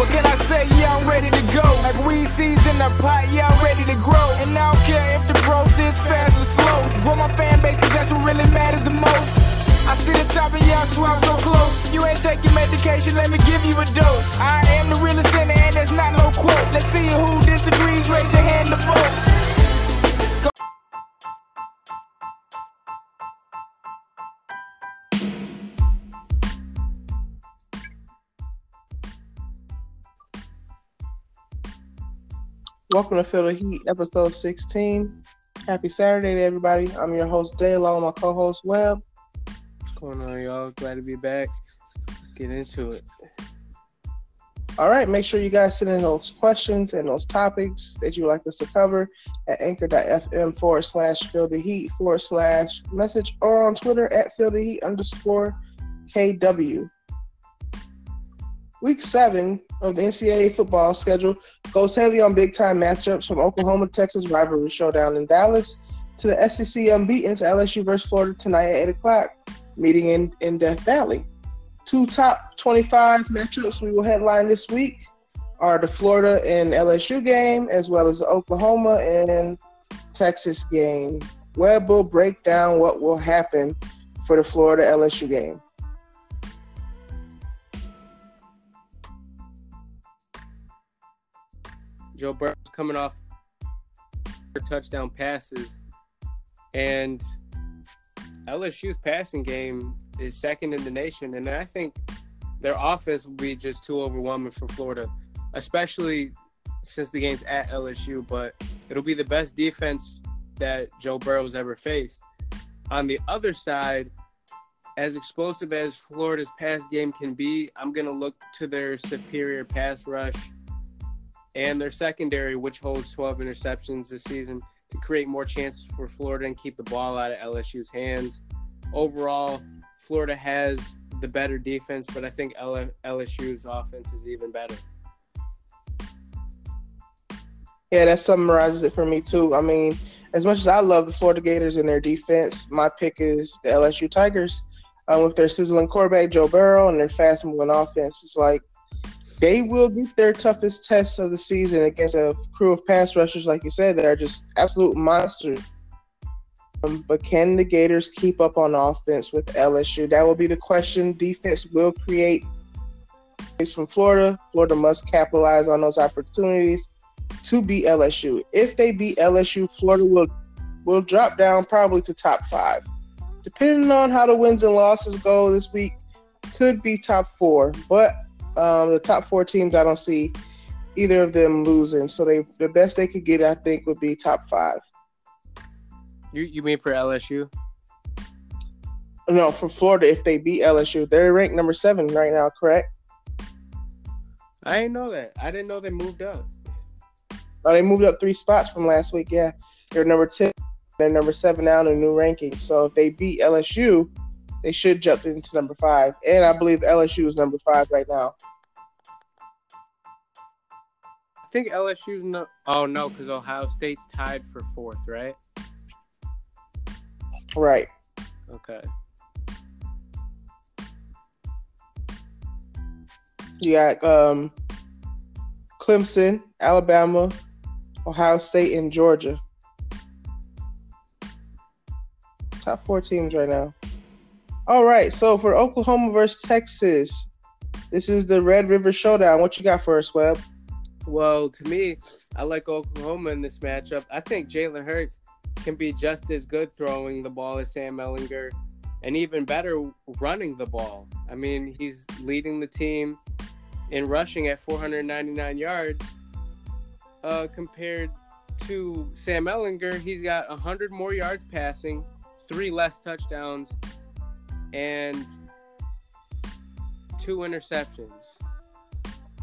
What can I say? Yeah, I'm ready to go. Like weed seeds in the pot, yeah, I'm ready to grow. And I don't care if the growth is fast or slow. Grow my fan base, cause that's what really matters the most. I see the top and y'all swap so close. You ain't taking medication, let me give you a dose. I am the realest in and that's not no quote. Let's see who disagrees, raise your hand to vote. Welcome to Feel the Heat, episode 16. Happy Saturday to everybody. I'm your host, Day, along with my co host, Webb. What's going on, y'all? Glad to be back. Let's get into it. All right, make sure you guys send in those questions and those topics that you would like us to cover at anchor.fm forward slash feel the heat forward slash message or on Twitter at feel the heat underscore KW. Week seven of the NCAA football schedule goes heavy on big time matchups from Oklahoma Texas rivalry showdown in Dallas to the SEC unbeaten LSU versus Florida tonight at 8 o'clock, meeting in, in Death Valley. Two top 25 matchups we will headline this week are the Florida and LSU game, as well as the Oklahoma and Texas game. Webb will break down what will happen for the Florida LSU game. Joe Burrow's coming off touchdown passes, and LSU's passing game is second in the nation, and I think their offense will be just too overwhelming for Florida, especially since the game's at LSU. But it'll be the best defense that Joe Burrow's ever faced. On the other side, as explosive as Florida's pass game can be, I'm going to look to their superior pass rush and their secondary, which holds 12 interceptions this season, to create more chances for Florida and keep the ball out of LSU's hands. Overall, Florida has the better defense, but I think LSU's offense is even better. Yeah, that summarizes it for me too. I mean, as much as I love the Florida Gators and their defense, my pick is the LSU Tigers um, with their sizzling quarterback Joe Burrow and their fast-moving offense. It's like they will get their toughest tests of the season against a crew of pass rushers, like you said, that are just absolute monsters. Um, but can the Gators keep up on offense with LSU? That will be the question. Defense will create from Florida. Florida must capitalize on those opportunities to beat LSU. If they beat LSU, Florida will will drop down probably to top five. Depending on how the wins and losses go this week, could be top four. But um, the top four teams, I don't see either of them losing. So they the best they could get, I think, would be top five. You you mean for LSU? No, for Florida, if they beat LSU, they're ranked number seven right now, correct? I didn't know that. I didn't know they moved up. Oh, they moved up three spots from last week. Yeah, they're number ten. They're number seven now in the new ranking. So if they beat LSU, they should jump into number five. And I believe LSU is number five right now. I think LSU's no. Oh no, because Ohio State's tied for fourth, right? Right. Okay. You got um, Clemson, Alabama, Ohio State, and Georgia. Top four teams right now. All right, so for Oklahoma versus Texas, this is the Red River Showdown. What you got for us, Webb? Well, to me, I like Oklahoma in this matchup. I think Jalen Hurts can be just as good throwing the ball as Sam Ehlinger and even better running the ball. I mean, he's leading the team in rushing at 499 yards uh, compared to Sam Ehlinger. He's got 100 more yards passing, three less touchdowns, and two interceptions.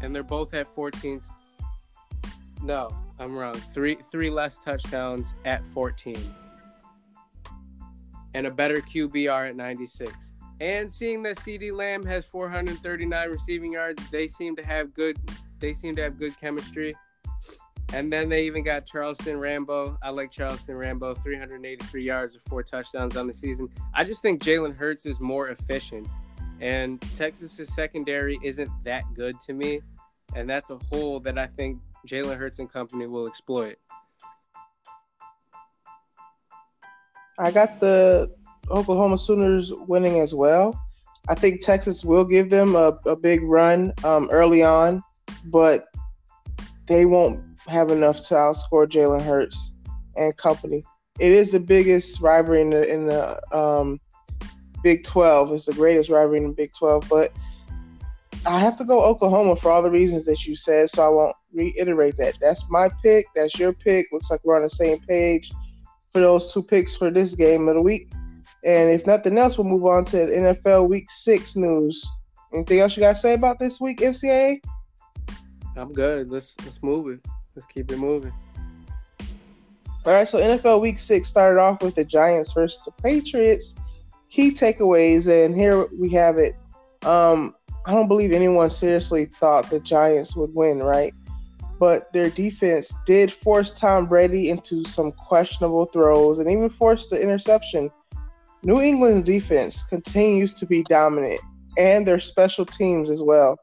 And they're both at 14. No, I'm wrong. Three three less touchdowns at 14. And a better QBR at 96. And seeing that CeeDee Lamb has 439 receiving yards, they seem to have good they seem to have good chemistry. And then they even got Charleston Rambo. I like Charleston Rambo, 383 yards with four touchdowns on the season. I just think Jalen Hurts is more efficient. And Texas's secondary isn't that good to me. and that's a hole that I think Jalen Hurts and company will exploit. I got the Oklahoma Sooners winning as well. I think Texas will give them a, a big run um, early on, but they won't have enough to outscore Jalen Hurts and company. It is the biggest rivalry in the in the um, Big Twelve. It's the greatest rivalry in the Big Twelve, but I have to go Oklahoma for all the reasons that you said, so I won't reiterate that. That's my pick. That's your pick. Looks like we're on the same page for those two picks for this game of the week. And if nothing else, we'll move on to NFL Week Six news. Anything else you to say about this week, NCAA? I'm good. Let's let's move it. Let's keep it moving. All right. So NFL Week Six started off with the Giants versus the Patriots. Key takeaways, and here we have it. Um, I don't believe anyone seriously thought the Giants would win, right? But their defense did force Tom Brady into some questionable throws and even forced the interception New England's defense continues to be dominant and their special teams as well.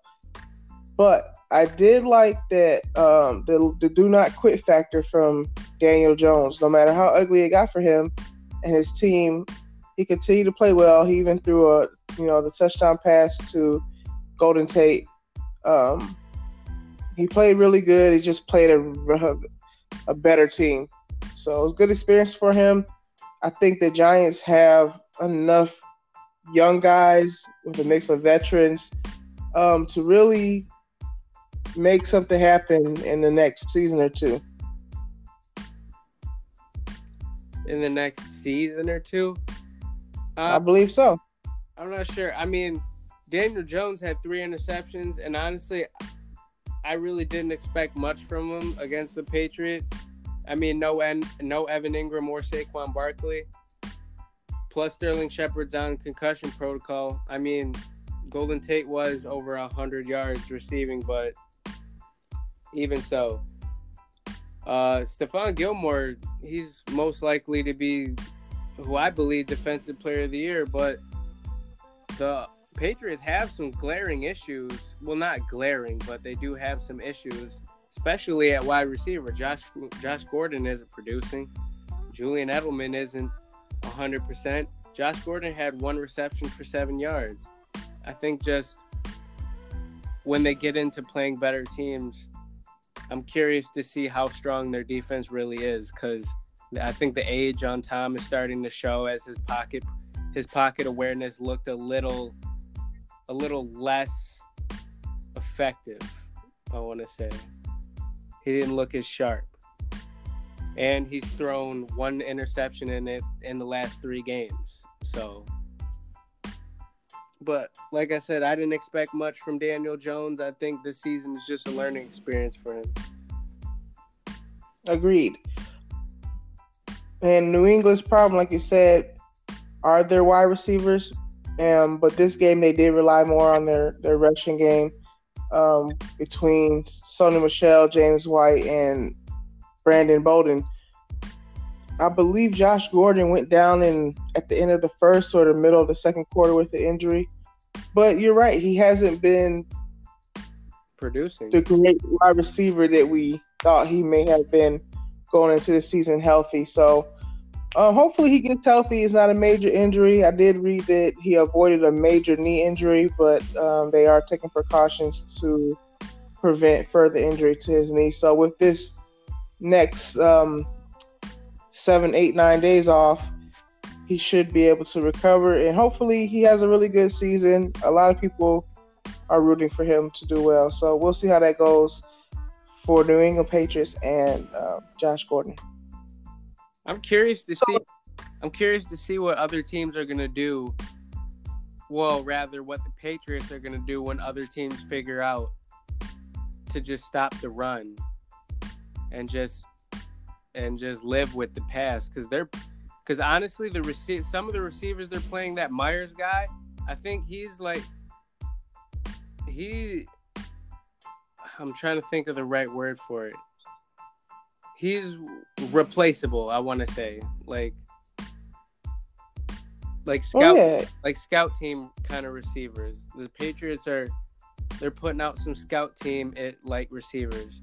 But I did like that um, the, the do not quit factor from Daniel Jones. No matter how ugly it got for him and his team, he continued to play well. He even threw a you know the touchdown pass to Golden Tate. Um, he played really good. He just played a a better team. So it was a good experience for him. I think the Giants have enough young guys with a mix of veterans um, to really make something happen in the next season or two. In the next season or two? Uh, I believe so. I'm not sure. I mean, Daniel Jones had three interceptions, and honestly, I really didn't expect much from him against the Patriots. I mean, no en- no Evan Engram or Saquon Barkley. Plus Sterling Shepard's on concussion protocol. I mean, Golden Tate was over hundred yards receiving, but even so, uh, Stephon Gilmore, he's most likely to be who I believe defensive player of the year, but the Patriots have some glaring issues. Well, not glaring, but they do have some issues especially at wide receiver. Josh Josh Gordon isn't producing. Julian Edelman isn't 100%. Josh Gordon had one reception for seven yards. I think just when they get into playing better teams, I'm curious to see how strong their defense really is because I think the age on Tom is starting to show as his pocket his pocket awareness looked a little a little less effective. I want to say he didn't look as sharp. And he's thrown one interception in it in the last three games. So, but like I said, I didn't expect much from Daniel Jones. I think this season is just a learning experience for him. Agreed. And New England's problem, like you said, are their wide receivers. Um, but this game they did rely more on their their rushing game um, between Sony Michel, James White, and Brandon Bolden. I believe Josh Gordon went down in at the end of the first or the middle of the second quarter with the injury. But you're right, he hasn't been producing the great wide receiver that we thought he may have been going into the season healthy. So um, hopefully he gets healthy. It's not a major injury. I did read that he avoided a major knee injury, but um, they are taking precautions to prevent further injury to his knee. So with this next um, seven, eight, nine days off, he should be able to recover, and hopefully he has a really good season. A lot of people are rooting for him to do well, so we'll see how that goes for New England Patriots and uh, Josh Gordon. I'm curious to see. I'm curious to see what other teams are gonna do. Well, rather, what the Patriots are gonna do when other teams figure out to just stop the run and just and just live with the pass because they're because honestly, the receive some of the receivers they're playing that Myers guy. I think he's like he. I'm trying to think of the right word for it he's replaceable. I want to say like like oh, scout oh, yeah. like scout team kind of receivers. The Patriots are they're putting out some scout team at like receivers.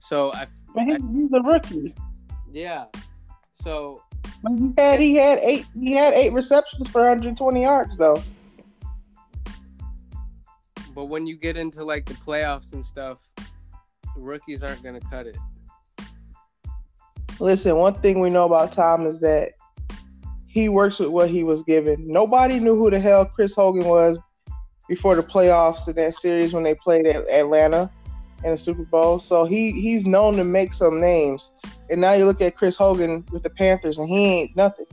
So I, he, he's a rookie. Yeah. So He had he had eight he had eight receptions for 120 yards though. but when you get into like the playoffs and stuff, rookies aren't gonna cut it. Listen, one thing we know about Tom is that he works with what he was given. Nobody knew who the hell Chris Hogan was before the playoffs in that series when they played at Atlanta in the Super Bowl. So he he's known to make some names. And now you look at Chris Hogan with the Panthers and he ain't nothing.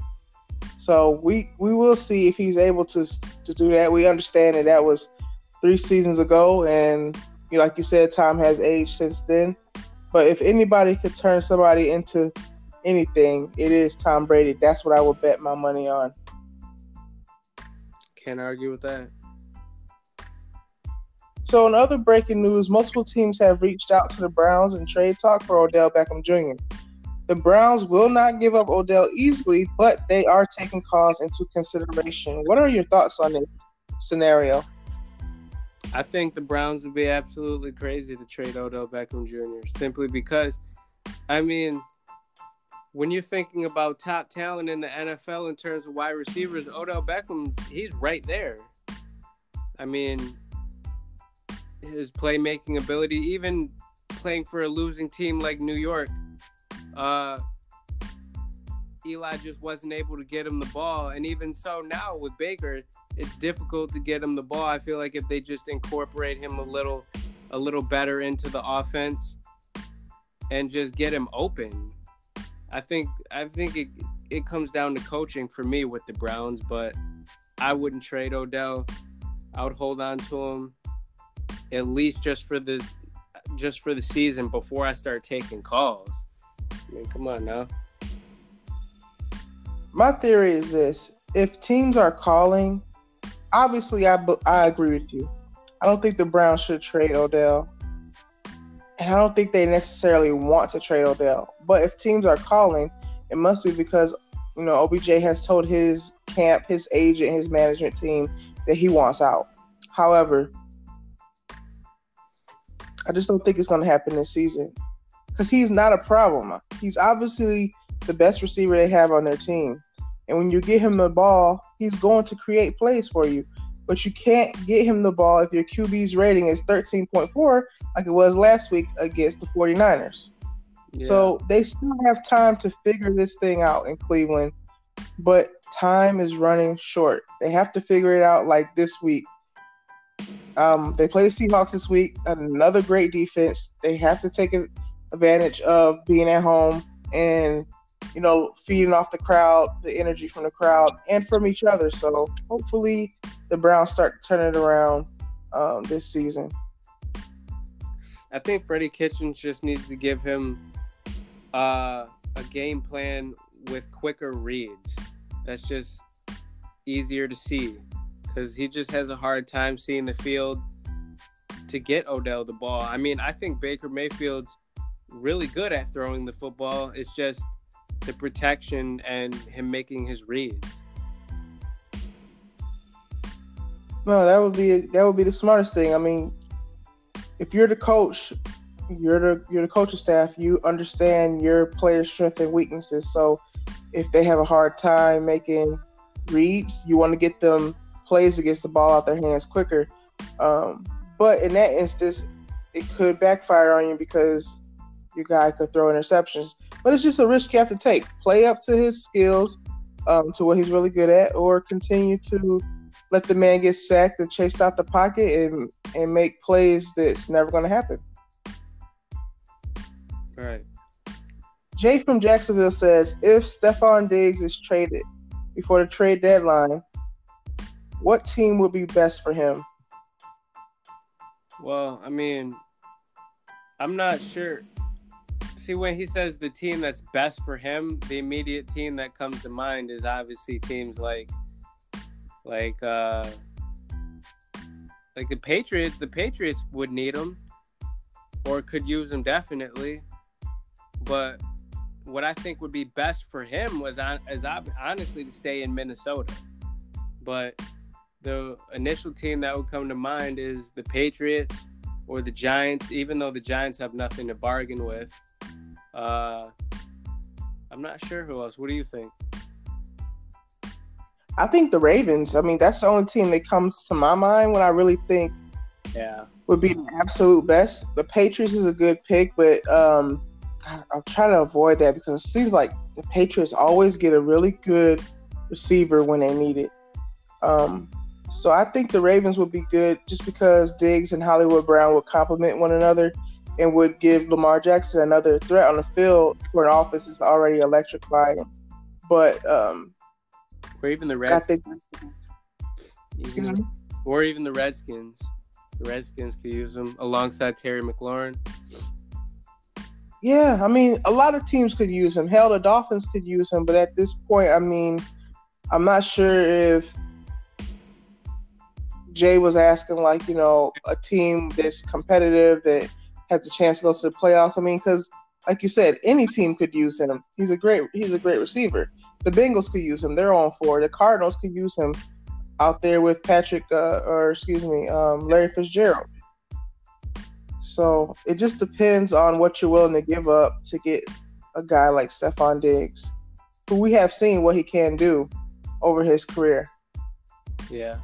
So we we will see if he's able to to do that. We understand that that was three seasons ago, and like you said, Tom has aged since then. But if anybody could turn somebody into anything, it is Tom Brady. That's what I would bet my money on. Can't argue with that. So, in other breaking news, multiple teams have reached out to the Browns in trade talk for Odell Beckham Jr. The Browns will not give up Odell easily, but they are taking calls into consideration. What are your thoughts on this scenario? I think the Browns would be absolutely crazy to trade Odell Beckham Jr. simply because, I mean, when you're thinking about top talent in the NFL in terms of wide receivers, Odell Beckham, he's right there. I mean, his playmaking ability, even playing for a losing team like New York, uh, Eli just wasn't able to get him the ball. And even so, now with Baker, it's difficult to get him the ball. I feel like if they just incorporate him a little, a little better into the offense, and just get him open, I think I think it it comes down to coaching for me with the Browns. But I wouldn't trade Odell. I would hold on to him at least just for the just for the season before I start taking calls. I mean, come on now. My theory is this: if teams are calling, obviously I I agree with you. I don't think the Browns should trade Odell, and I don't think they necessarily want to trade Odell. But if teams are calling, it must be because you know OBJ has told his camp, his agent, his management team that he wants out. However, I just don't think it's going to happen this season because he's not a problem. He's obviously the best receiver they have on their team. And when you get him the ball, he's going to create plays for you. But you can't get him the ball if your QB's rating is 13.4, like it was last week against the 49ers. Yeah. So they still have time to figure this thing out in Cleveland, but time is running short. They have to figure it out like this week. Um, they play the Seahawks this week, another great defense. They have to take advantage of being at home and you know feeding off the crowd, the energy from the crowd, and from each other. So hopefully the Browns start turning around um, this season. I think Freddie Kitchens just needs to give him uh, a game plan with quicker reads. That's just easier to see because he just has a hard time seeing the field to get Odell the ball. I mean, I think Baker Mayfield's really good at throwing the football. It's just the protection and him making his reads. No, that would be that would be the smartest thing. I mean, if you're the coach, you're the you're the coaching staff. You understand your players' strengths and weaknesses. So, if they have a hard time making reads, you want to get them plays get the ball out their hands quicker. Um, but in that instance, it could backfire on you because your guy could throw interceptions. But it's just a risk you have to take. Play up to his skills, um, to what he's really good at, or continue to let the man get sacked and chased out the pocket and and make plays that's never going to happen. All right. Jay from Jacksonville says if Stefon Diggs is traded before the trade deadline, what team would be best for him? Well, I mean, I'm not sure. See, when he says the team that's best for him, the immediate team that comes to mind is obviously teams like, like, uh, like the Patriots. The Patriots would need him, or could use him definitely. But what I think would be best for him was, on, is honestly to stay in Minnesota. But the initial team that would come to mind is the Patriots or the Giants, even though the Giants have nothing to bargain with. Uh, I'm not sure who else. What do you think? I think the Ravens. I mean, that's the only team that comes to my mind when I really think yeah would be the absolute best. The Patriots is a good pick, but um, I'm trying to avoid that because it seems like the Patriots always get a really good receiver when they need it. Um, so I think the Ravens would be good just because Diggs and Hollywood Brown would complement one another and would give Lamar Jackson another threat on the field for an offense that's already electrifying. But um, or even the Redskins, even, or even the Redskins. The Redskins could use him alongside Terry McLaurin. Yeah, I mean, a lot of teams could use him. Hell, the Dolphins could use him, but at this point, I mean, I'm not sure if Jay was asking like, you know, a team that's competitive that has a chance to go to the playoffs. I mean, because like you said, any team could use him. He's a great he's a great receiver. The Bengals could use him. They're on four. The Cardinals could use him out there with Patrick uh, or excuse me, um, Larry Fitzgerald. So it just depends on what you're willing to give up to get a guy like Stefon Diggs, who we have seen what he can do over his career. Yeah.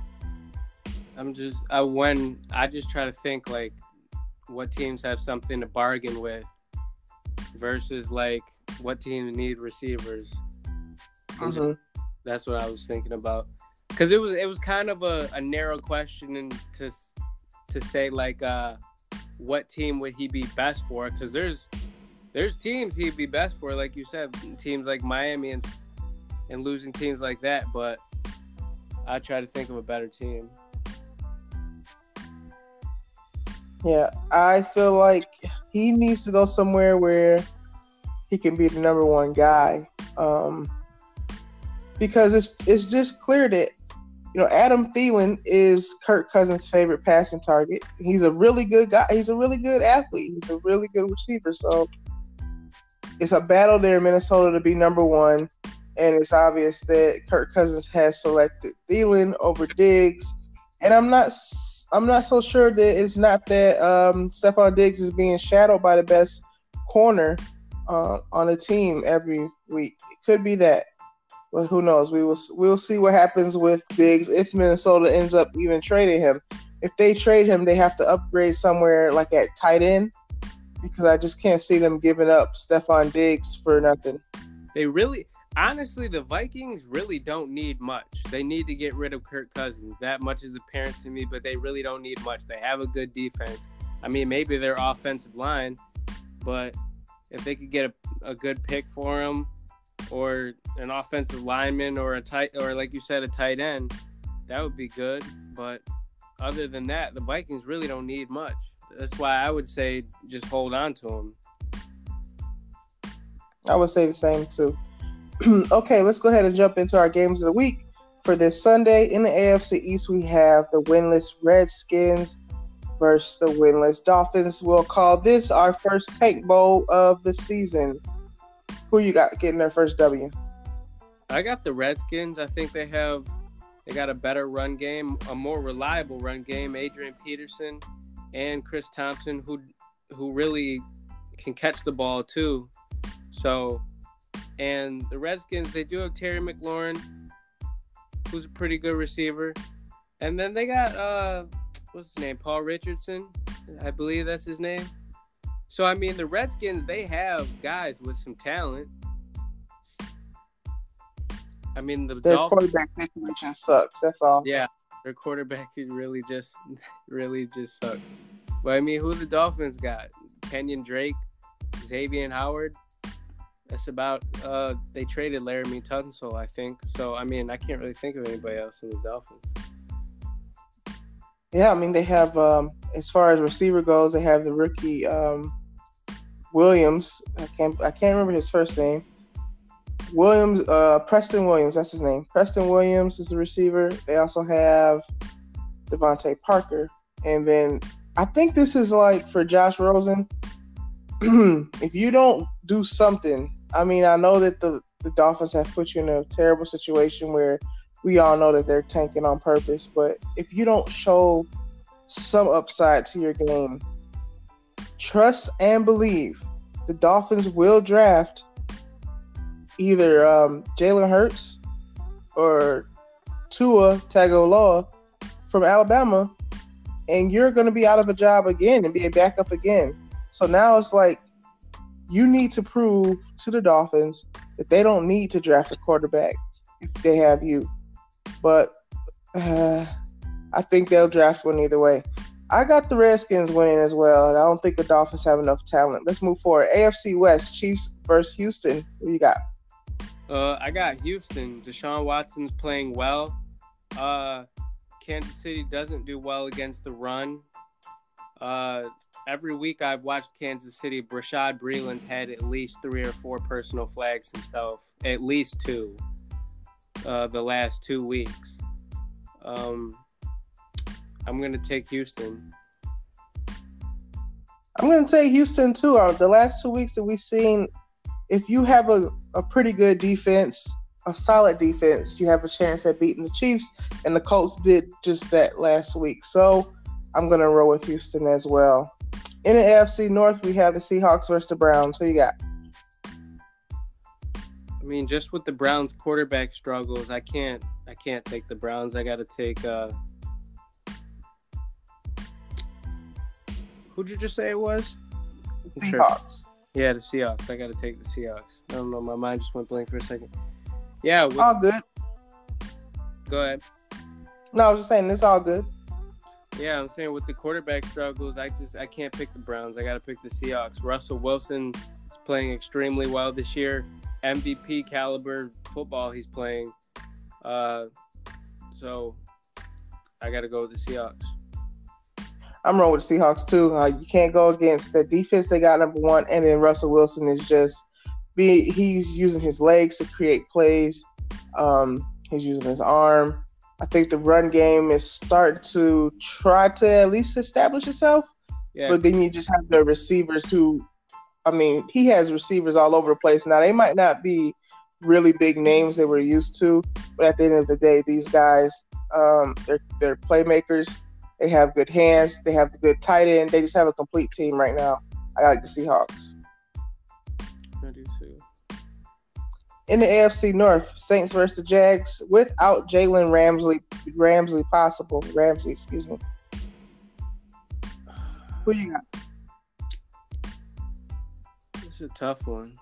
I'm just I when I just try to think like what teams have something to bargain with versus like what teams need receivers. Mm-hmm. That's what I was thinking about because it was it was kind of a, a narrow question and to to say like uh what team would he be best for because there's there's teams he'd be best for like you said teams like Miami and and losing teams like that but I try to think of a better team. Yeah, I feel like he needs to go somewhere where he can be the number one guy. Um, because it's it's just clear that you know Adam Thielen is Kirk Cousins' favorite passing target. He's a really good guy. He's a really good athlete. He's a really good receiver. So it's a battle there in Minnesota to be number one, and it's obvious that Kirk Cousins has selected Thielen over Diggs. And I'm not I'm not so sure that it's not that um, Stefon Diggs is being shadowed by the best corner uh, on the team every week. It could be that, but who knows? We will we'll see what happens with Diggs if Minnesota ends up even trading him. If they trade him, they have to upgrade somewhere like at tight end because I just can't see them giving up Stefon Diggs for nothing. They really honestly, the Vikings really don't need much. They need to get rid of Kirk Cousins. That much is apparent to me, but they really don't need much. They have a good defense. I mean, maybe their offensive line, but if they could get a, a good pick for him or an offensive lineman or a tight or like you said a tight end, that would be good. But other than that, the Vikings really don't need much. That's why I would say just hold on to him. I would say the same too. okay, let's go ahead and jump into our games of the week. For this Sunday in the AFC East, we have the winless Redskins versus the winless Dolphins. We'll call this our first Tank Bowl of the season. Who you got getting their first W? I got the Redskins. I think they have they got a better run game, a more reliable run game. Adrian Peterson and Chris Thompson, who who really can catch the ball too. So and the Redskins, they do have Terry McLaurin, who's a pretty good receiver. And then they got uh what's his name? Paul Richardson. I believe that's his name. So I mean the Redskins, they have guys with some talent. I mean the their Dolphins, quarterback situation sucks. That's all. Yeah, their quarterback really just really just sucks. But I mean, who the Dolphins got? Kenyan Drake, Xavier Howard that's about uh they traded Laremy Tunsil, I think. So I mean I can't really think of anybody else in the Dolphins. Yeah, I mean they have um as far as receiver goes, they have the rookie um Williams. I can't I can't remember his first name. Williams, uh Preston Williams, that's his name. Preston Williams is the receiver. They also have DeVante Parker. And then I think this is like for Josh Rosen. if you don't do something I mean, I know that the, the Dolphins have put you in a terrible situation where we all know that they're tanking on purpose. But if you don't show some upside to your game, trust and believe the Dolphins will draft either um, Jalen Hurts or Tua Tagovailoa from Alabama, and you're going to be out of a job again and be a backup again. So now it's like you need to prove to the Dolphins that they don't need to draft a quarterback if they have you. But uh, I think they'll draft one either way. I got the Redskins winning as well, and I don't think the Dolphins have enough talent. Let's move forward. AFC West, Chiefs versus Houston. Who you got? Uh, I got Houston. Deshaun Watson's playing well. Uh, Kansas City doesn't do well against the run. Uh, every week I've watched Kansas City. Bashaud Breeland's had at least three or four personal flags himself, at least two. Uh, the last two weeks. Um, I'm gonna take Houston. I'm gonna take Houston too. Uh, the last two weeks that we've seen, if you have a, a pretty good defense, a solid defense, you have a chance at beating the Chiefs, and the Colts did just that last week. So I'm gonna roll with Houston as well. In the AFC North, we have the Seahawks versus the Browns. Who you got? I mean, just with the Browns quarterback struggles, I can't I can't take the Browns. I got to take uh, Who'd you just say it was? Seahawks. Yeah, the Seahawks. I got to take the Seahawks. I don't know. My mind just went blank for a second. Yeah. With... all good. Go ahead. No, I was just saying it's all good. Yeah, I'm saying with the quarterback struggles, I just I can't pick the Browns. I got to pick the Seahawks. Russell Wilson is playing extremely well this year. MVP caliber football he's playing. Uh, so I got to go with the Seahawks. I'm rolling with the Seahawks too. Uh, you can't go against the defense they got number one, and then Russell Wilson is just be he's using his legs to create plays. Um, he's using his arm. I think the run game is starting to try to at least establish itself. Yeah. But then you just have the receivers who, I mean, he has receivers all over the place. Now they might not be really big names they were used to, but at the end of the day, these guys, um, they're they're playmakers they have good hands. They have good tight end. They just have a complete team right now. I like the Seahawks. In the AFC North, Saints versus the Jags without Jalen Ramsey. Ramsey possible. Ramsey, excuse me. Who you got? It's a tough one.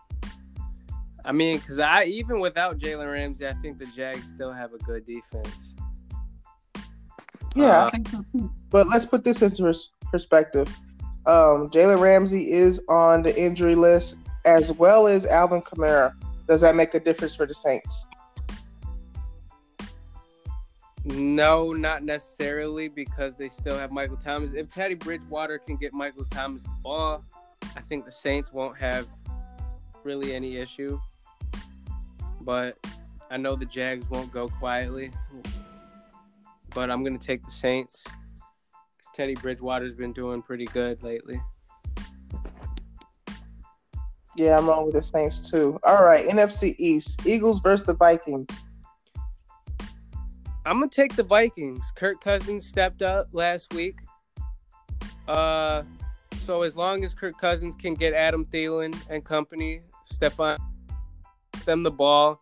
I mean, because I even without Jalen Ramsey, I think the Jags still have a good defense. Yeah, uh, I think so too. But let's put this into perspective. Um, Jalen Ramsey is on the injury list as well as Alvin Kamara. Does that make a difference for the Saints? No, not necessarily because they still have Michael Thomas. If Teddy Bridgewater can get Michael Thomas the ball, I think the Saints won't have really any issue. But I know the Jags won't go quietly but I'm gonna take the Saints because Teddy Bridgewater's been doing pretty good lately. Yeah, I'm wrong with the Saints too. All right, NFC East, Eagles versus the Vikings. I'm gonna take the Vikings. Kirk Cousins stepped up last week. Uh, so as long as Kirk Cousins can get Adam Thielen and company, Stefon them the ball,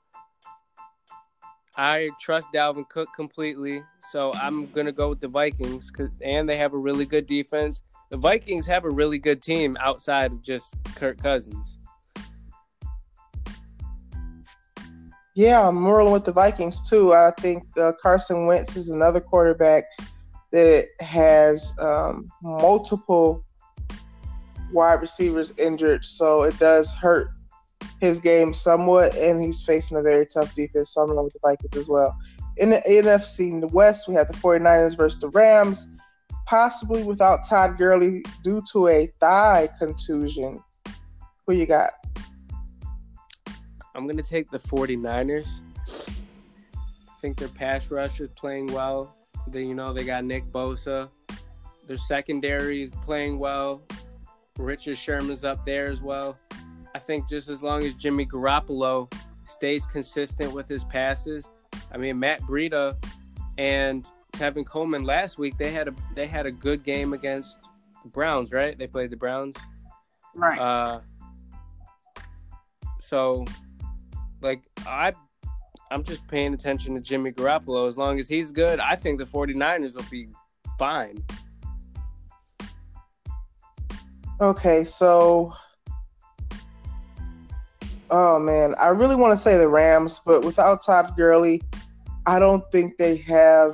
I trust Dalvin Cook completely, so I'm gonna go with the Vikings. and they have a really good defense. The Vikings have a really good team outside of just Kirk Cousins. Yeah, I'm rolling with the Vikings too. I think uh, Carson Wentz is another quarterback that has um, multiple wide receivers injured, so it does hurt his game somewhat, and he's facing a very tough defense. So I'm going with the Vikings as well. In the NFC in the West, we have the 49ers versus the Rams, possibly without Todd Gurley due to a thigh contusion. Who you got? I'm going to take the 49ers. I think their pass rush is playing well. They, you know, they got Nick Bosa. Their secondary is playing well. Richard Sherman's up there as well. I think just as long as Jimmy Garoppolo stays consistent with his passes, I mean, Matt Breida and Tevin Coleman last week they had a they had a good game against the Browns, right? They played the Browns. Right. Uh, so, like, I, I'm just paying attention to Jimmy Garoppolo. As long as he's good, I think the 49ers will be fine. Okay, so oh man, I really want to say the Rams, but without Todd Gurley, I don't think they have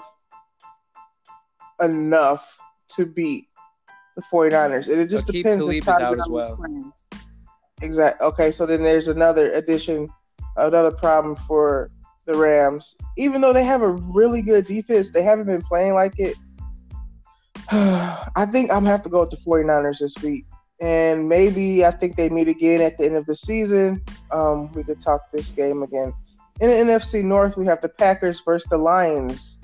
enough to beat the 49ers. And It just Aqib depends Talib is Todd as well. Exactly. Okay, so then there's another addition, another problem for the Rams. Even though they have a really good defense, they haven't been playing like it. I think I'm gonna have to go with the 49ers this week. And maybe I think they meet again at the end of the season. Um, we could talk this game again. In the NFC North, we have the Packers versus the Lions.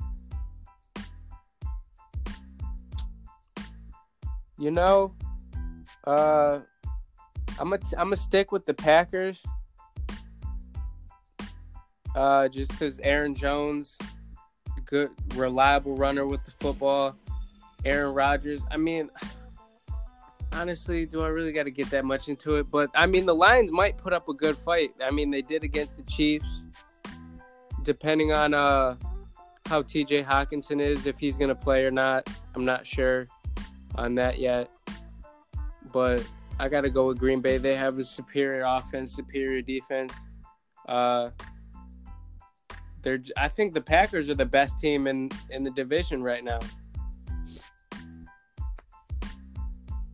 You know, uh, I'm gonna I'm gonna stick with the Packers. Uh, just because Aaron Jones, good reliable runner with the football. Aaron Rodgers. I mean, honestly, do I really got to get that much into it? But I mean, the Lions might put up a good fight. I mean, they did against the Chiefs. Depending on uh how T.J. Hockenson is, if he's gonna play or not, I'm not sure on that yet. But I got to go with Green Bay. They have a superior offense, superior defense. Uh, they're. I think the Packers are the best team in in the division right now.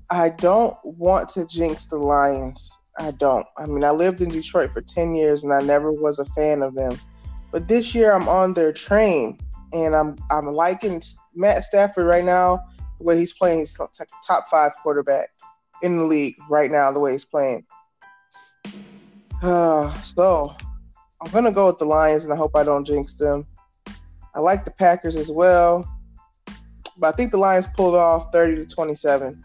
I don't want to jinx the Lions. I don't. I mean, I lived in Detroit for 10 years and I never was a fan of them. But this year I'm on their train and I'm I'm liking Matt Stafford right now. The way he's playing, he's top five quarterback in the league right now. The way he's playing. Uh, so I'm gonna go with the Lions, and I hope I don't jinx them. I like the Packers as well, but I think the Lions pulled off 30 to 27.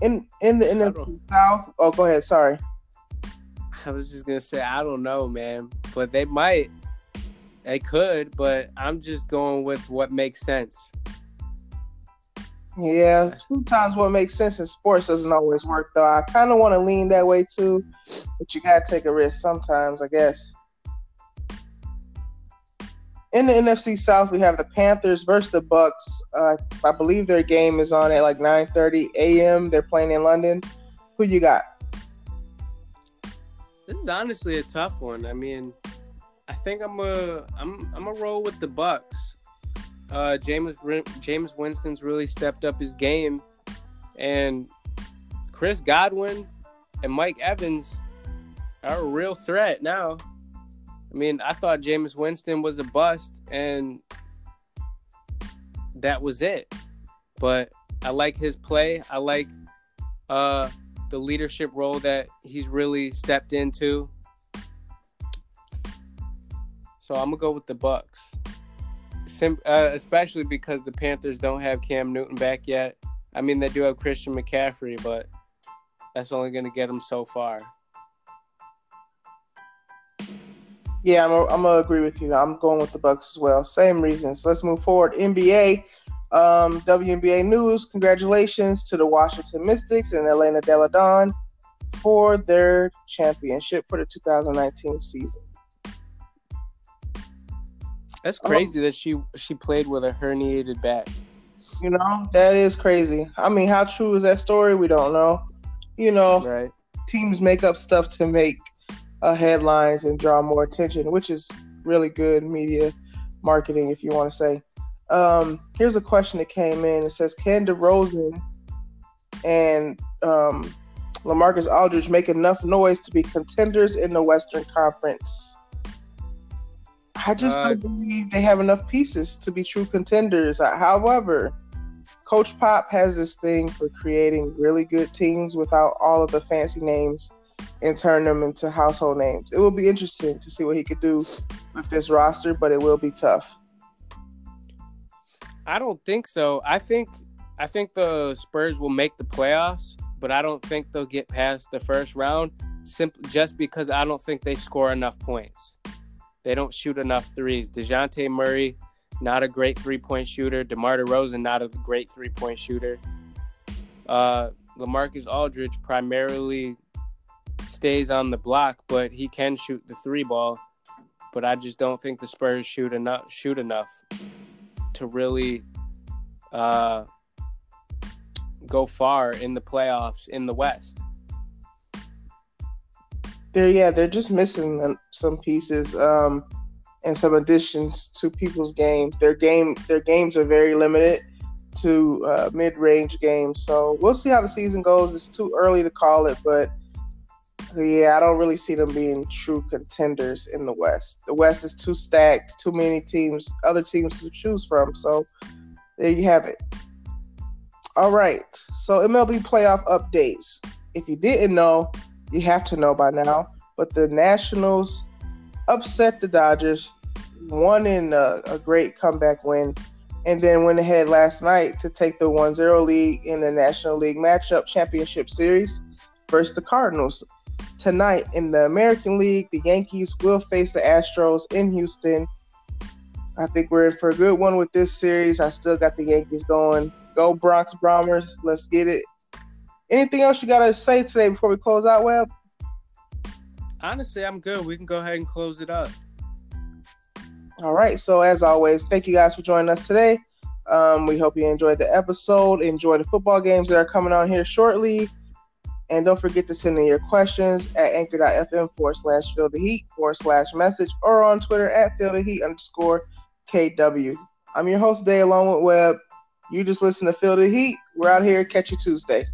In in the NFC South. Oh, go ahead. Sorry. I was just gonna say I don't know, man, but they might. They could, but I'm just going with what makes sense. Yeah, sometimes what makes sense in sports doesn't always work, though. I kind of want to lean that way too, but you gotta take a risk sometimes, I guess. In the NFC South, we have the Panthers versus the Bucs. Uh, I believe their game is on at like 9:30 a.m. They're playing in London. Who you got? This is honestly a tough one. I mean, I think I'm a I'm I'm a roll with the Bucs. Uh, Jameis Jameis Winston's really stepped up his game, and Chris Godwin and Mike Evans are a real threat now. I mean, I thought Jameis Winston was a bust, and that was it. But I like his play. I like uh, the leadership role that he's really stepped into. So I'm gonna go with the Bucs, Sim- uh, especially because the Panthers don't have Cam Newton back yet. I mean, they do have Christian McCaffrey, but that's only gonna get them so far. Yeah, I'm, gonna agree with you. I'm going with the Bucs as well. Same reasons. Let's move forward. NBA, um, WNBA news. Congratulations to the Washington Mystics and Elena Delle Donne for their championship for the 2019 season. That's Oh. crazy that she she played with a herniated back. You know that is crazy. I mean, how true is that story? We don't know. You know, Right. teams make up stuff to make uh, headlines and draw more attention, which is really good media marketing, if you want to say. Um, here's a question that came in. It says, "Can DeRozan and um, Lamarcus Aldridge make enough noise to be contenders in the Western Conference?" I just Uh, don't believe they have enough pieces to be true contenders. Uh, However, Coach Pop has this thing for creating really good teams without all of the fancy names and turn them into household names. It will be interesting to see what he could do with this roster, but it will be tough. I don't think so. I think I think the Spurs will make the playoffs, but I don't think they'll get past the first round simply just because I don't think they score enough points. They don't shoot enough threes. Dejounte Murray, not a great three point shooter. DeMar DeRozan, not a great three point shooter. Uh, LaMarcus Aldridge primarily stays on the block, but he can shoot the three ball. But I just don't think the Spurs shoot enough shoot enough to really uh, go far in the playoffs in the West. They're yeah, they're just missing some pieces um, and some additions to people's games. Their game, their games are very limited to uh, mid-range games. So we'll see how the season goes. It's too early to call it, but yeah, I don't really see them being true contenders in the West. The West is too stacked, too many teams, other teams to choose from. So there you have it. All right. So MLB playoff updates. If you didn't know, you have to know by now. But the Nationals upset the Dodgers, won in a, a great comeback win, and then went ahead last night to take the 1-0 lead in the National League matchup championship series versus the Cardinals. Tonight in the American League, the Yankees will face the Astros in Houston. I think we're in for a good one with this series. I still got the Yankees going. Go Bronx Bombers. Let's get it. Anything else you got to say today before we close out, Web? Honestly, I'm good. We can go ahead and close it up. All right. So, as always, thank you guys for joining us today. Um, we hope you enjoyed the episode. Enjoy the football games that are coming on here shortly. And don't forget to send in your questions at anchor.fm forward slash feel the heat forward slash message or on Twitter at feel the heat underscore KW. I'm your host, Day, along with Webb. You just listen to Feel the Heat. We're out here. Catch you Tuesday.